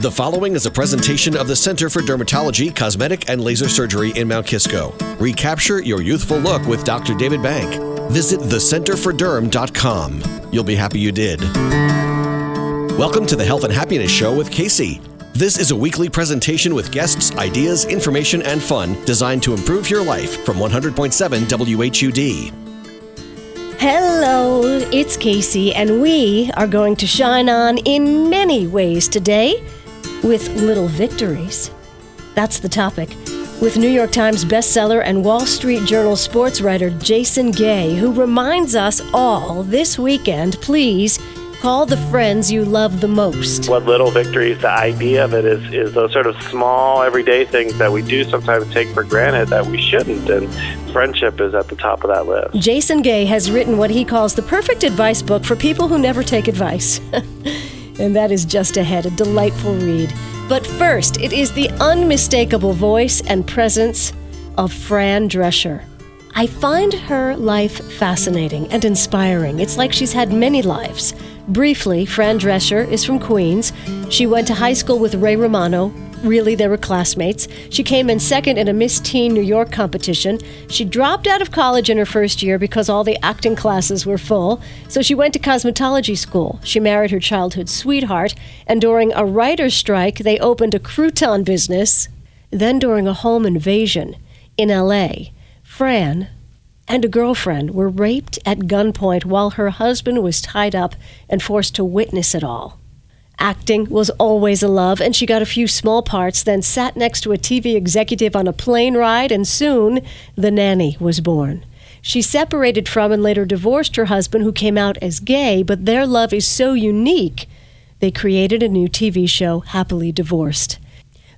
The following is a presentation of the Center for Dermatology, Cosmetic, and Laser Surgery in Mount Kisco. Recapture your youthful look with Dr. David Bank. Visit thecenterforderm.com. You'll be happy you did. Welcome to the Health and Happiness Show with Kacey. This is a weekly presentation with guests, ideas, information, and fun designed to improve your life from 100.7 WHUD. Hello, it's Kacey, and we are going to shine on in many ways today with little victories. That's the topic. With New York Times bestseller and Wall Street Journal sports writer Jason Gay, who reminds us all this weekend please Call the friends you love the most. What little victories, the idea of it is, is those sort of small, everyday things that we do sometimes take for granted that we shouldn't. And friendship is at the top of that list. Jason Gay has written what he calls the perfect advice book for people who never take advice. and that is just ahead, a delightful read. But first, it is the unmistakable voice and presence of Fran Drescher. I find her life fascinating and inspiring. It's like she's had many lives. Briefly, Fran Drescher is from Queens. She went to high school with Ray Romano. Really, they were classmates. She came in second in a Miss Teen New York competition. She dropped out of college in her first year because all the acting classes were full, so she went to cosmetology school. She married her childhood sweetheart, and during a writer's strike, they opened a crouton business. Then, during a home invasion in LA, Fran and a girlfriend were raped at gunpoint while her husband was tied up and forced to witness it all. Acting was always a love, and she got a few small parts, then sat next to a TV executive on a plane ride, and soon the nanny was born. She separated from and later divorced her husband, who came out as gay, but their love is so unique, they created a new TV show, Happily Divorced.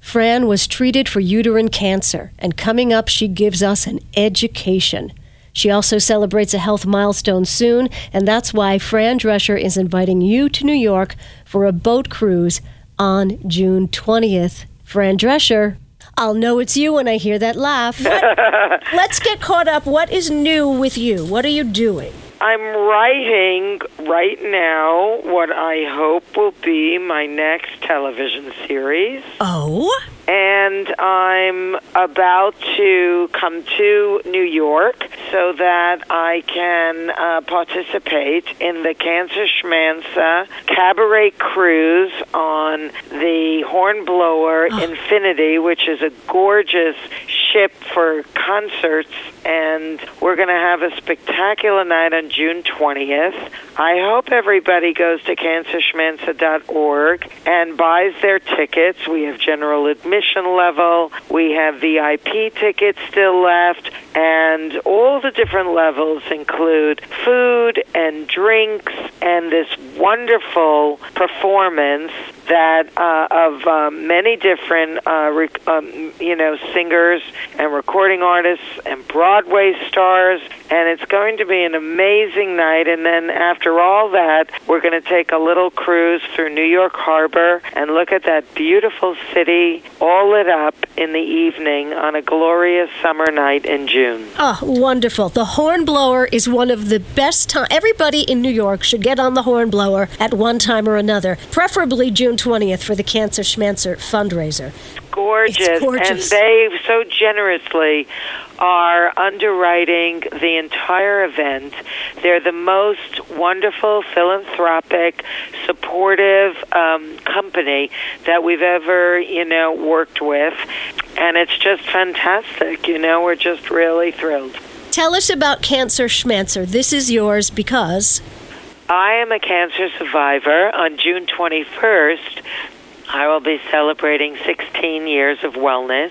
Fran was treated for uterine cancer, and coming up, she gives us an education. She also celebrates a health milestone soon, and that's why Fran Drescher is inviting you to New York for a boat cruise on June 20th. Fran Drescher, I'll know it's you when I hear that laugh. Let's get caught up. What is new with you? What are you doing? I'm writing right now what I hope will be my next television series. Oh? And I'm about to come to New York so that I can uh, participate in the Cancer Schmancer Cabaret Cruise on the Hornblower oh. Infinity, which is a gorgeous ship for concerts. And we're going to have a spectacular night on June 20th. I hope everybody goes to cancerschmancer.org and buys their tickets. We have general admission level, we have VIP tickets still left, and all the different levels include food and drinks and this wonderful performance that uh, of uh, many different uh, rec- um, you know singers and recording artists and Broadway stars and it's going to be an amazing night and then after all that we're going to take a little cruise through New York Harbor and look at that beautiful city all lit up in the evening on a glorious summer night in June. Oh, wonderful. The Hornblower is one of the best time everybody in New York should get on the Hornblower at one time or another, preferably June 20th for the Cancer Schmancer fundraiser. Gorgeous. Gorgeous. And they so generously are underwriting the entire event. They're the most wonderful, philanthropic, supportive um, company that we've ever, you know, worked with. And it's just fantastic. You know, we're just really thrilled. Tell us about Cancer Schmancer. This is yours because. I am a cancer survivor. On June 21st, I will be celebrating 16 years of wellness.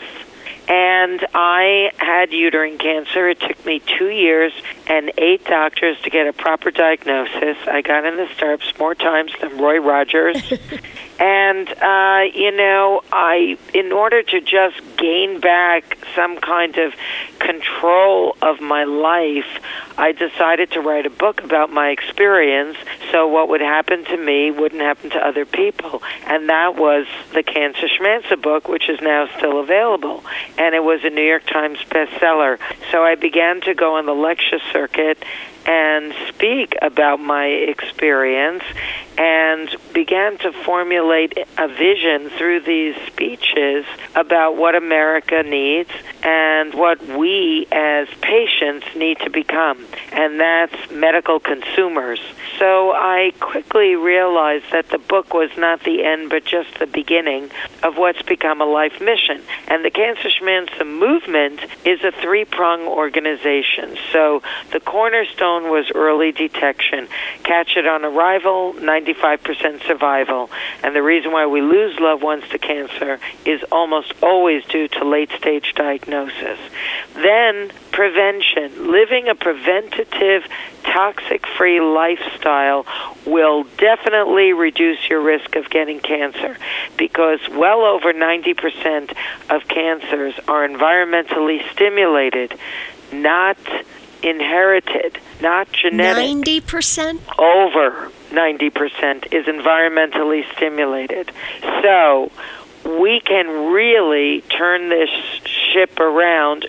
And I had uterine cancer. It took me two years and eight doctors to get a proper diagnosis. I got in the stirrups more times than Roy Rogers. and, uh, you know, I, in order to just gain back some kind of control of my life, I decided to write a book about my experience so what would happen to me wouldn't happen to other people. And that was the Cancer Schmancer book, which is now still available. And it was a New York Times bestseller. So I began to go on the lecture circuit and speak about my experience and began to formulate a vision through these speeches about what America needs and what we as patients need to become, and that's medical consumers. So I quickly realized that the book was not the end, but just the beginning of what's become a life mission. And the Cancer Schmancer movement is a three prong organization. So the cornerstone was early detection, catch it on arrival, 95% survival. And the reason why we lose loved ones to cancer is almost always due to late stage diagnosis. Then prevention, living a preventative toxic free lifestyle will definitely reduce your risk of getting cancer because well over 90% of cancers are environmentally stimulated, not inherited, not genetic. 90%? Over 90% is environmentally stimulated. So we can really turn this ship around,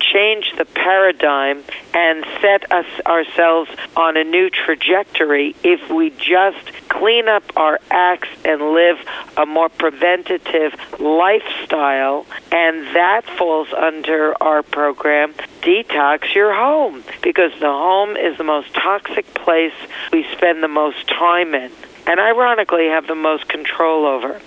change the paradigm and set us ourselves on a new trajectory if we just clean up our acts and live a more preventative lifestyle and that falls under our program detox your home because the home is the most toxic place we spend the most time in and ironically have the most control over.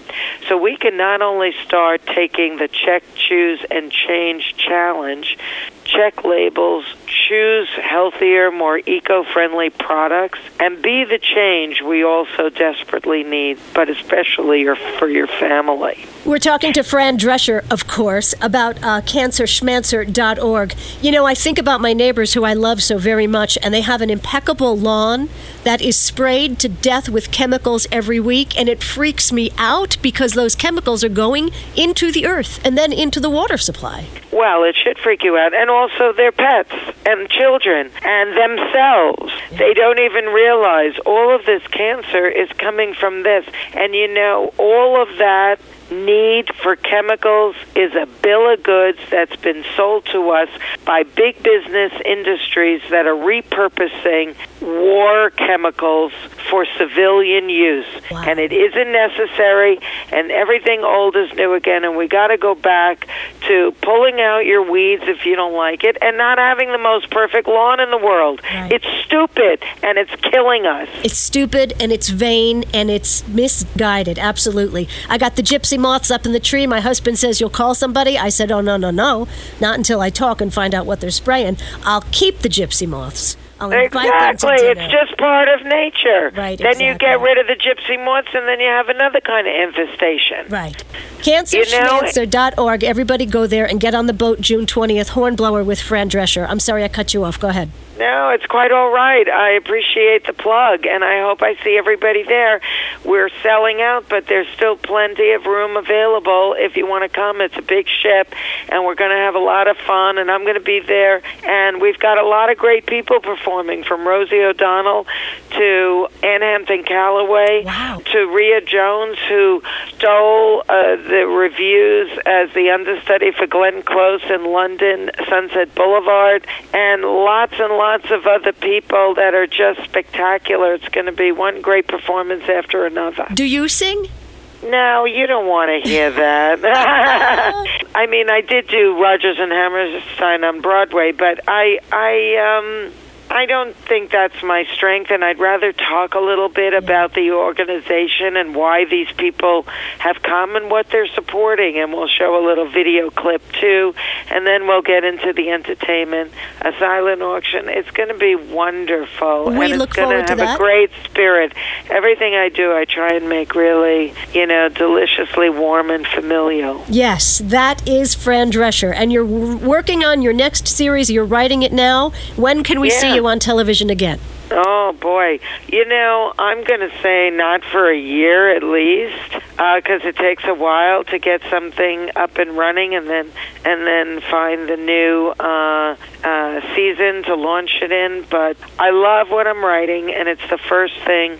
So we can not only start taking the check, choose, and change challenge, check labels, choose healthier, more eco friendly products, and be the change we also desperately need, but especially for your family. We're talking to Fran Drescher, of course, about uh, cancerschmancer.org. You know, I think about my neighbors who I love so very much, and they have an impeccable lawn that is sprayed to death with chemicals every week, and it freaks me out because those chemicals are going into the earth and then into the water supply. Well, it should freak you out. And also their pets and children and themselves. They don't even realize all of this cancer is coming from this. And you know, all of that need for chemicals is a bill of goods that's been sold to us by big business industries that are repurposing war chemicals for civilian use. Wow. And it isn't necessary, and everything old is new again, and we got to go back to pulling out your weeds if you don't like it and not having the most perfect lawn in the world. Right. It's stupid, and it's killing us. It's stupid and it's vain and it's misguided. Absolutely. I got the gypsy moths up in the tree. My husband says, You'll call somebody. I said, Oh, no, no, no. Not until I talk and find out what they're spraying. I'll keep the gypsy moths. I'll Exactly. It's just part of nature. Right, Then you get rid of the gypsy moths, and then you have another kind of infestation. Right. You know- CancerSchmancer.org. Everybody go there and get on the boat June 20th. Hornblower with Fran Drescher. I'm sorry I cut you off. Go ahead. No, it's quite all right. I appreciate the plug, and I hope I see everybody there. We're selling out, but there's still plenty of room available if you want to come. It's a big ship, and we're going to have a lot of fun, and I'm going to be there. And we've got a lot of great people performing, from Rosie O'Donnell to Ann Hampton Callaway Wow. to Ria Jones, who stole uh, the reviews as the understudy for Glenn Close in London, Sunset Boulevard, and lots and lots of other people that are just spectacular. It's going to be one great performance after another. Do you sing? No, you don't want to hear that. I mean, I did do Rodgers and Hammerstein on Broadway, but I, I, um, I don't think that's my strength, and I'd rather talk a little bit about the organization and why these people have come and what they're supporting. And we'll show a little video clip too, and then we'll get into the entertainment, a silent auction. It's going to be wonderful, We and look it's going forward to have that. a great spirit. Everything I do, I try and make really, you know, deliciously warm and familial. Yes, that is Fran Drescher. And you're working on your next series. You're writing it now. When can we see Yeah. On television again? Oh boy, you know, I'm going to say not for a year at least. Because uh, it takes a while to get something up and running, and then and then find the new uh, uh, season to launch it in. But I love what I'm writing, and it's the first thing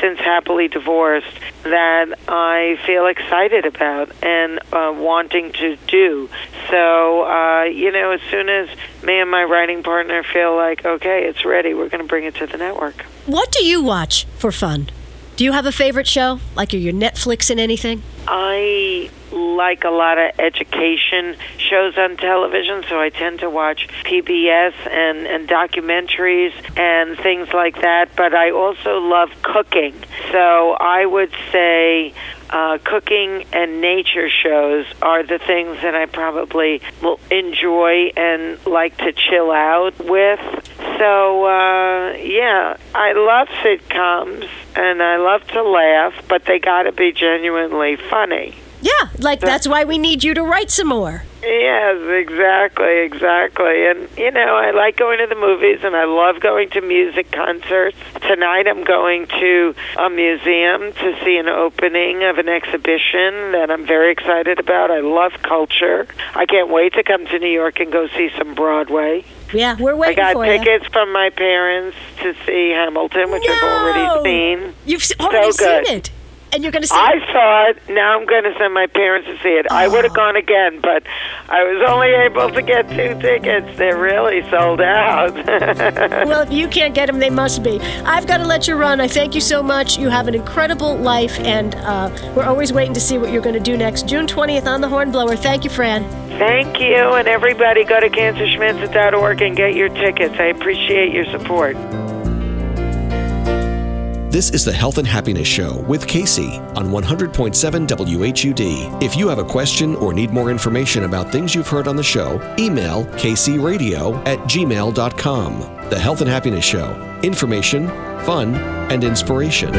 since Happily Divorced that I feel excited about and uh, wanting to do. So, uh, you know, as soon as me and my writing partner feel like, okay, it's ready, we're going to bring it to the network. What do you watch for fun? Do you have a favorite show? Like are you Netflix and anything? I like a lot of education shows on television, so I tend to watch PBS and, and documentaries and things like that. But I also love cooking. So I would say uh, cooking and nature shows are the things that I probably will enjoy and like to chill out with. So, uh, yeah, I love sitcoms and I love to laugh, but they got to be genuinely funny. Yeah, like that's why we need you to write some more. Yes, exactly, exactly. And, you know, I like going to the movies and I love going to music concerts. Tonight I'm going to a museum to see an opening of an exhibition that I'm very excited about. I love culture. I can't wait to come to New York and go see some Broadway. Yeah, we're waiting I got for tickets you. from my parents to see Hamilton, which no! I've already seen. You've already so seen it and you're going to see. I saw it. Now I'm going to send my parents to see it. Oh. I would have gone again, but I was only able to get two tickets. They're really sold out. well, if you can't get them, they must be. I've got to let you run. I thank you so much. You have an incredible life, and uh, we're always waiting to see what you're going to do next. June 20th on the Hornblower. Thank you, Fran. Thank you, and everybody go to cancerschmancer.org and get your tickets. I appreciate your support. This is the Health and Happiness Show with Kacey on 100.7 WHUD. If you have a question or need more information about things you've heard on the show, email kaceyradio at gmail.com. The Health and Happiness Show. Information, fun, and inspiration.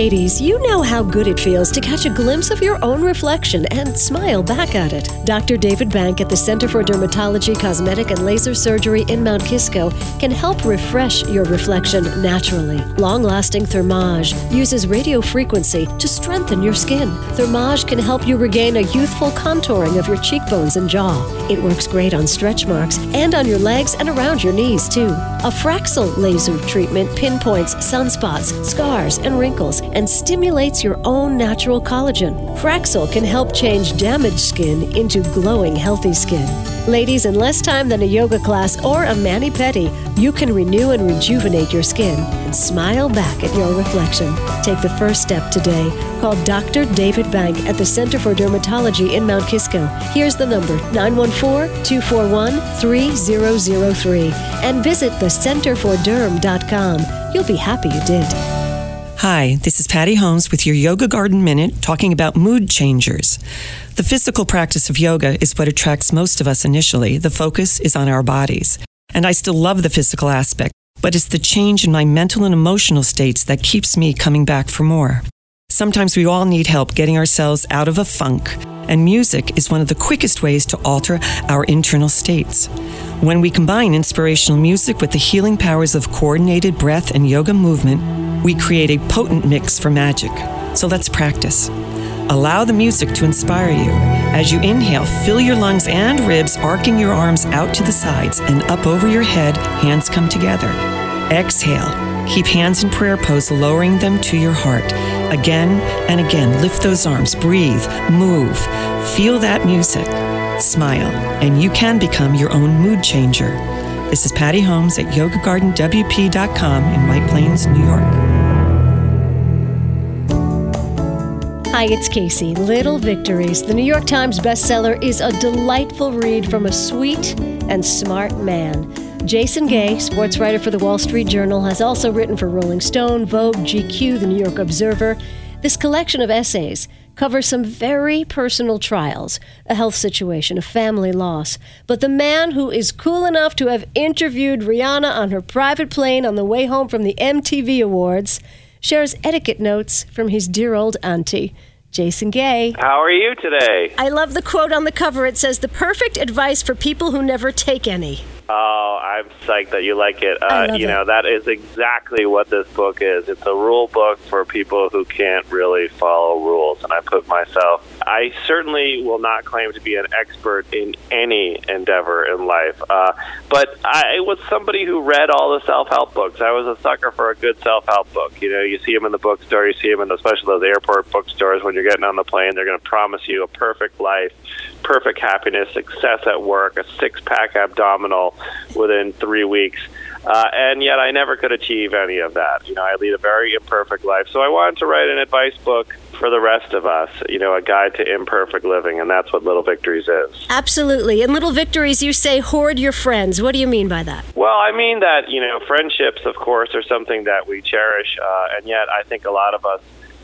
Ladies, you know how good it feels to catch a glimpse of your own reflection and smile back at it. Dr. David Bank at the Center for Dermatology, Cosmetic, and Laser Surgery in Mount Kisco can help refresh your reflection naturally. Long lasting Thermage uses radio frequency to strengthen your skin. Thermage can help you regain a youthful contouring of your cheekbones and jaw. It works great on stretch marks and on your legs and around your knees, too. A Fraxel laser treatment pinpoints sunspots, scars, and wrinkles and stimulates your own natural collagen. Fraxel can help change damaged skin into glowing, healthy skin. Ladies, in less time than a yoga class or a mani pedi, you can renew and rejuvenate your skin and smile back at your reflection. Take the first step today. Call Dr. David Bank at the Center for Dermatology in Mount Kisco. Here's the number 914 241 3003 and visit thecenterforderm.com. You'll be happy you did. Hi, this is Patty Holmes with your Yoga Garden Minute talking about mood changers. The physical practice of yoga is what attracts most of us initially. The focus is on our bodies. And I still love the physical aspect, but it's the change in my mental and emotional states that keeps me coming back for more. Sometimes we all need help getting ourselves out of a funk, and music is one of the quickest ways to alter our internal states. When we combine inspirational music with the healing powers of coordinated breath and yoga movement, we create a potent mix for magic. So let's practice. Allow the music to inspire you. As you inhale, fill your lungs and ribs, arcing your arms out to the sides and up over your head, hands come together. Exhale. Keep hands in prayer pose, lowering them to your heart. Again and again, lift those arms, breathe, move, feel that music, smile, and you can become your own mood changer. This is Patty Holmes at yogagardenwp.com in White Plains, New York. Hi, it's Kacey. Little Victories, the New York Times bestseller, is a delightful read from a sweet and smart man. Jason Gay, sports writer for the Wall Street Journal, has also written for Rolling Stone, Vogue, GQ, the New York Observer. This collection of essays covers some very personal trials a health situation, a family loss. But the man who is cool enough to have interviewed Rihanna on her private plane on the way home from the MTV Awards shares etiquette notes from his dear old auntie. Jason Gay. How are you today? I love the quote on the cover. It says, The perfect advice for people who never take any. Oh, I'm psyched that you like it. Uh, you it. know, that is exactly what this book is. It's a rule book for people who can't really follow rules. And I put myself, I certainly will not claim to be an expert in any endeavor in life. Uh, but I was somebody who read all the self help books. I was a sucker for a good self help book. You know, you see them in the bookstore, you see them in the, especially those airport bookstores when you're getting on the plane. They're going to promise you a perfect life, perfect happiness, success at work, a six pack abdominal within three weeks. Uh, and yet I never could achieve any of that. You know, I lead a very imperfect life. So I wanted to write an advice book for the rest of us, you know, a guide to imperfect living, and that's what Little Victories is. Absolutely. In Little Victories, you say hoard your friends. What do you mean by that? Well, I mean that, you know, friendships, of course, are something that we cherish, uh, and yet I think a lot of us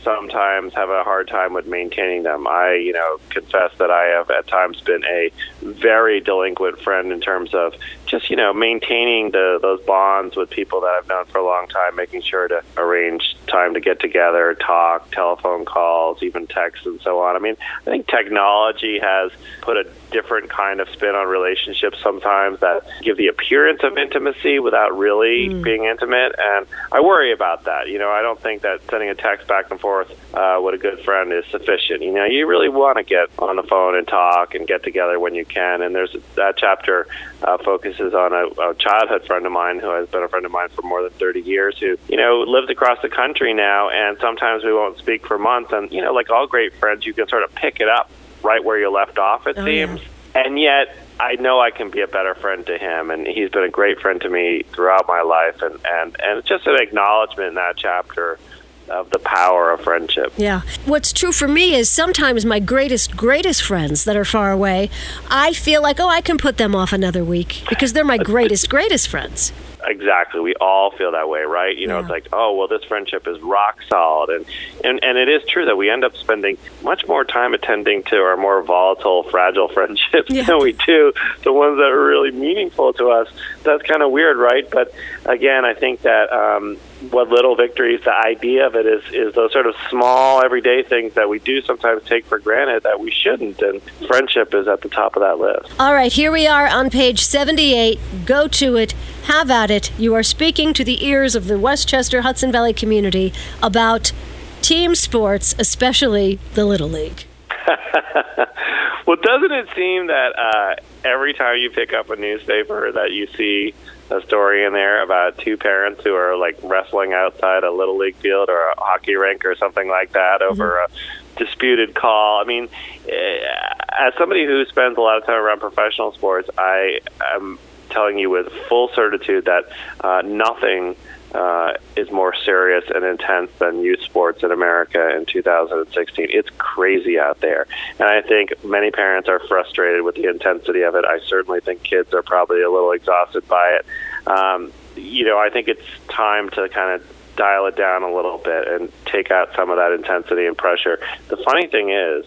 sometimes have a hard time with maintaining them. I, you know, confess that I have at times been a very delinquent friend in terms of just, you know, maintaining the those bonds with people that I've known for a long time, making sure to arrange time to get together, talk, telephone calls, even texts and so on. I mean, I think technology has put a different kind of spin on relationships sometimes that give the appearance of intimacy without really being intimate and I worry about that. You know, I don't think that sending a text back and forth uh, with a good friend is sufficient. You know, you really want to get on the phone and talk and get together when you can. And there's that chapter uh, focuses on a, a childhood friend of mine who has been a friend of mine for more than 30 years who, you know, lives across the country now. And sometimes we won't speak for months. And, you know, like all great friends, you can sort of pick it up right where you left off, it Oh, seems. And yet, I know I can be a better friend to him, and he's been a great friend to me throughout my life. And, and, and it's just an acknowledgement in that chapter of the power of friendship. Yeah. What's true for me is sometimes my greatest, greatest friends that are far away, I feel like, oh, I can put them off another week because they're my greatest, greatest friends. Exactly. We all feel that way, right? You know, Yeah. it's like, oh, well, this friendship is rock solid, and, and and it is true that we end up spending much more time attending to our more volatile, fragile friendships Yeah. than we do the ones that are really meaningful to us. That's kind of weird, right? But again, I think that um, what little victories, the idea of it is is those sort of small, everyday things that we do sometimes take for granted that we shouldn't, and friendship is at the top of that list. All right, here we are on page 78. Go to it. Have at it. You are speaking to the ears of the Westchester Hudson Valley community about team sports, especially the Little League. well, doesn't it seem that uh, every time you pick up a newspaper that you see a story in there about two parents who are like wrestling outside a little league field or a hockey rink or something like that over a disputed call? I mean, eh, as somebody who spends a lot of time around professional sports, I am telling you with full certitude that uh, nothing uh, is more serious and intense than youth sports in America in 2016. It's crazy out there. And I think many parents are frustrated with the intensity of it. I certainly think kids are probably a little exhausted by it. Um, you know, I think it's time to kind of dial it down a little bit and take out some of that intensity and pressure. The funny thing is,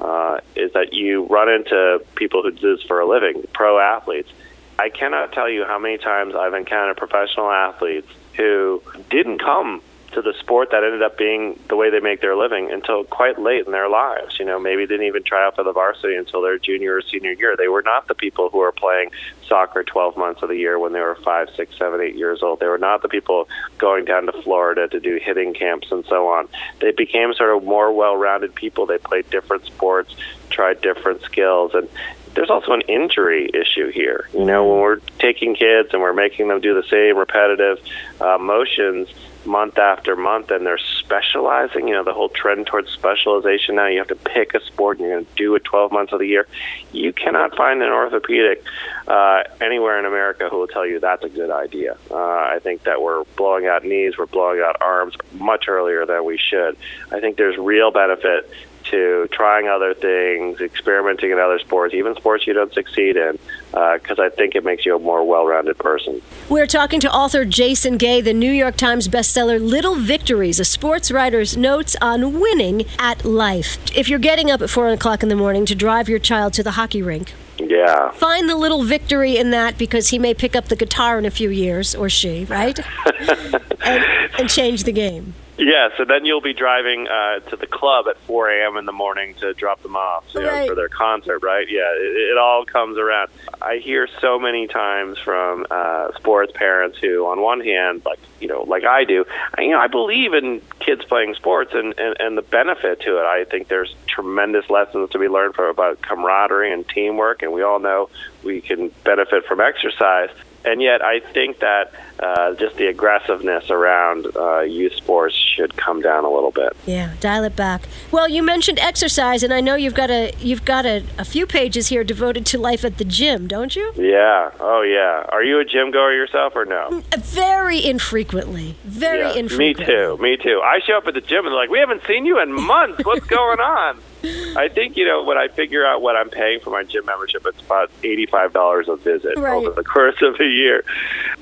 uh, is that you run into people who do this for a living, pro athletes. I cannot tell you how many times I've encountered professional athletes who didn't come to the sport that ended up being the way they make their living until quite late in their lives. You know, maybe didn't even try out for the varsity until their junior or senior year. They were not the people who were playing soccer 12 months of the year when they were five, six, seven, eight years old. They were not the people going down to Florida to do hitting camps and so on. They became sort of more well-rounded people. They played different sports, tried different skills, and there's also an injury issue here. You know, when we're taking kids and we're making them do the same repetitive uh, motions month after month and they're specializing, you know, the whole trend towards specialization now, you have to pick a sport and you're going to do it 12 months of the year. You cannot find an orthopedic uh, anywhere in America who will tell you that's a good idea. Uh, I think that we're blowing out knees, we're blowing out arms much earlier than we should. I think there's real benefit to trying other things, experimenting in other sports, even sports you don't succeed in, uh, because I think it makes you a more well-rounded person. We're talking to author Jason Gay, the New York Times bestseller Little Victories, a sports writer's notes on winning at life. If you're getting up at 4 o'clock in the morning to drive your child to the hockey rink, Yeah. find the little victory in that because he may pick up the guitar in a few years, or she, right? and, and change the game. Yeah, so then you'll be driving uh, to the club at 4 a.m. in the morning to drop them off you know, Right. for their concert, right? Yeah, it, it all comes around. I hear so many times from uh, sports parents who, on one hand, like you know, like I do, I, you know, I believe in kids playing sports and, and and the benefit to it. I think there's tremendous lessons to be learned from about camaraderie and teamwork, and we all know we can benefit from exercise. And yet, I think that uh, just the aggressiveness around uh, youth sports should come down a little bit. Yeah, dial it back. Well, you mentioned exercise, and I know you've got a you've got a, a few pages here devoted to life at the gym, don't you? Yeah. Oh, yeah. Are you a gym goer yourself or no? Uh, Very infrequently. Very Yeah, Me too. Me too. I show up at the gym and they're like, "We haven't seen you in months. What's going on?" I think you know when I figure out what I'm paying for my gym membership, it's about eighty-five dollars a visit Right. over the course of a year.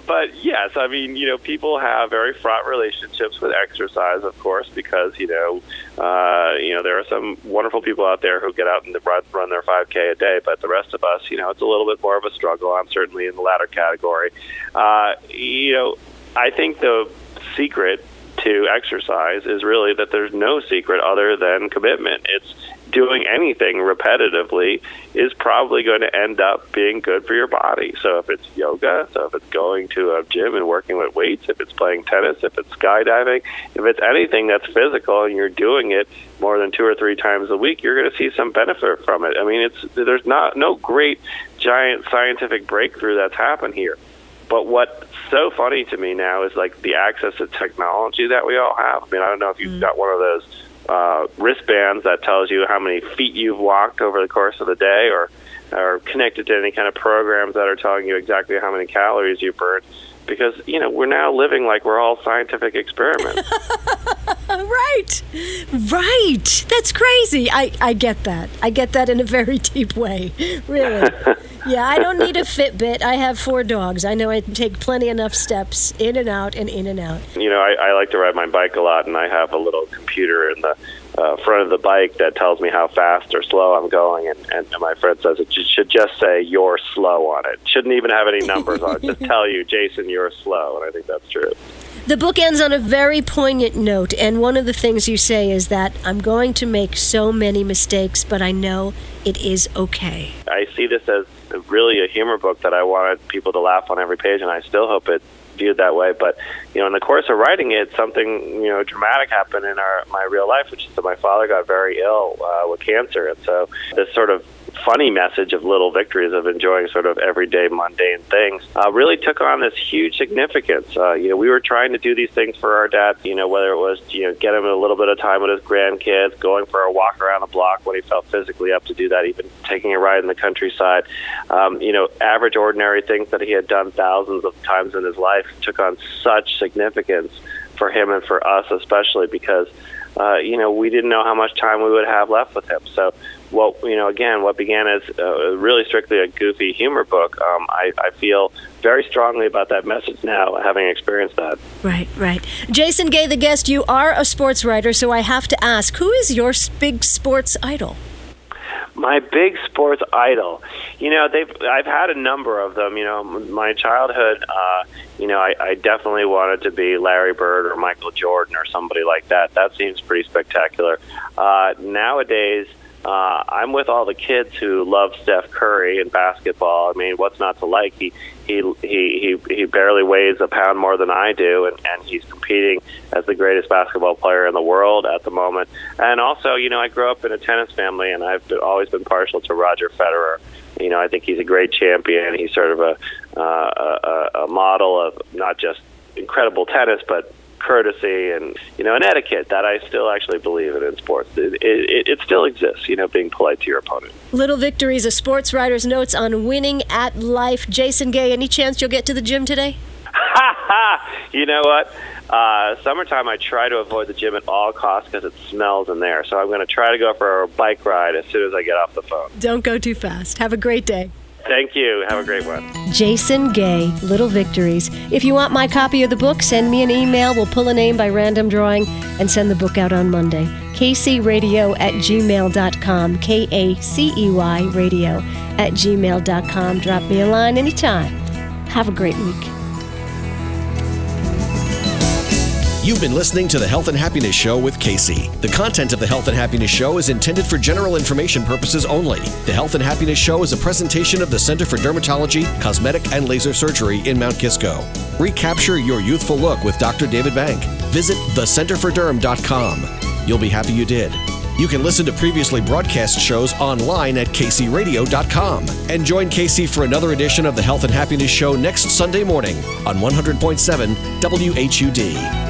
But yes, I mean you know people have very fraught relationships with exercise, of course, because you know uh, you know there are some wonderful people out there who get out and run, run their 5K a day, but the rest of us, you know, it's a little bit more of a struggle. I'm certainly in the latter category. Uh, you know, I think the secret to exercise is really that there's no secret other than commitment. It's doing anything repetitively is probably going to end up being good for your body. So if it's yoga, so if it's going to a gym and working with weights, if it's playing tennis, if it's skydiving, if it's anything that's physical and you're doing it more than two or three times a week, you're going to see some benefit from it. I mean, it's there's not no great giant scientific breakthrough that's happened here. But what's so funny to me now is like the access to technology that we all have. I mean, I don't know if you've mm. got one of those uh, wristbands that tells you how many feet you've walked over the course of the day, or or connected to any kind of programs that are telling you exactly how many calories you burned. Because you know we're now living like we're all scientific experiments. Right. Right. That's crazy. I, I get that. I get that in a very deep way. Really. yeah, I don't need a Fitbit. I have four dogs. I know I take plenty enough steps in and out and in and out. you know, I, I like to ride my bike a lot, and I have a little computer in the uh, front of the bike that tells me how fast or slow I'm going. And, and my friend says it should just say "you're slow" on it. Shouldn't even have any numbers on it. Just tell you, Jason, you're slow. And I think that's true. The book ends on a very poignant note, and one of the things you say is that I'm going to make so many mistakes, but I know it is okay. I see this as really a humor book that I wanted people to laugh on every page, and I still hope it's viewed that way. But you know, in the course of writing it, something you know dramatic happened in our my real life, which is that my father got very ill uh, with cancer, and so this sort of funny message of little victories of enjoying sort of everyday mundane things uh, really took on this huge significance. Uh, you know, we were trying to do these things for our dad. You know, whether it was you know get him a little bit of time with his grandkids, going for a walk around the block when he felt physically up to do that, even taking a ride in the countryside. Um, you know, average, ordinary things that he had done thousands of times in his life took on such significance for him and for us, especially because uh, you know we didn't know how much time we would have left with him. So, what you know, again, what began as uh, really strictly a goofy humor book, um, I, I feel very strongly about that message now, having experienced that. Right, right. Jason Gay, the guest, you are a sports writer, so I have to ask who is your big sports idol? My big sports idol, you know, they've I've had a number of them. You know, my childhood, uh, you know, I, I definitely wanted to be Larry Bird or Michael Jordan or somebody like that. That seems pretty spectacular. Uh, nowadays, uh, I'm with all the kids who love Steph Curry and basketball. I mean, what's not to like? He he he he, he barely weighs a pound more than I do, and, and he's competing as the greatest basketball player in the world at the moment. And also, you know, I grew up in a tennis family, and I've always been partial to Roger Federer. You know, I think he's a great champion. He's sort of a uh, a- a model of not just incredible tennis, but courtesy and you know an etiquette that I still actually believe in in sports. It, it, it still exists. You know, being polite to your opponent. Little Victories, a sports writer's notes on winning at life. Jason Gay, any chance you'll get to the gym today? you know what? Uh, summertime, I try to avoid the gym at all costs because it smells in there. So I'm going to try to go for a bike ride as soon as I get off the phone. Don't go too fast. Have a great day. Thank you. Have a great one. Jason Gay, Little Victories. If you want my copy of the book, send me an email. We'll pull a name by random drawing and send the book out on Monday. kaceyradio at gmail.com. K A C E Y radio at gmail.com. Drop me a line anytime. Have a great week. You've been listening to the Health and Happiness Show with Kacey. The content of the Health and Happiness Show is intended for general information purposes only. The Health and Happiness Show is a presentation of the Center for Dermatology, Cosmetic, and Laser Surgery in Mount Kisco. Recapture your youthful look with Dr. David Bank. Visit thecenterforderm.com. You'll be happy you did. You can listen to previously broadcast shows online at kaceyradio.com. And join Kacey for another edition of the Health and Happiness Show next Sunday morning on 100.7 WHUD.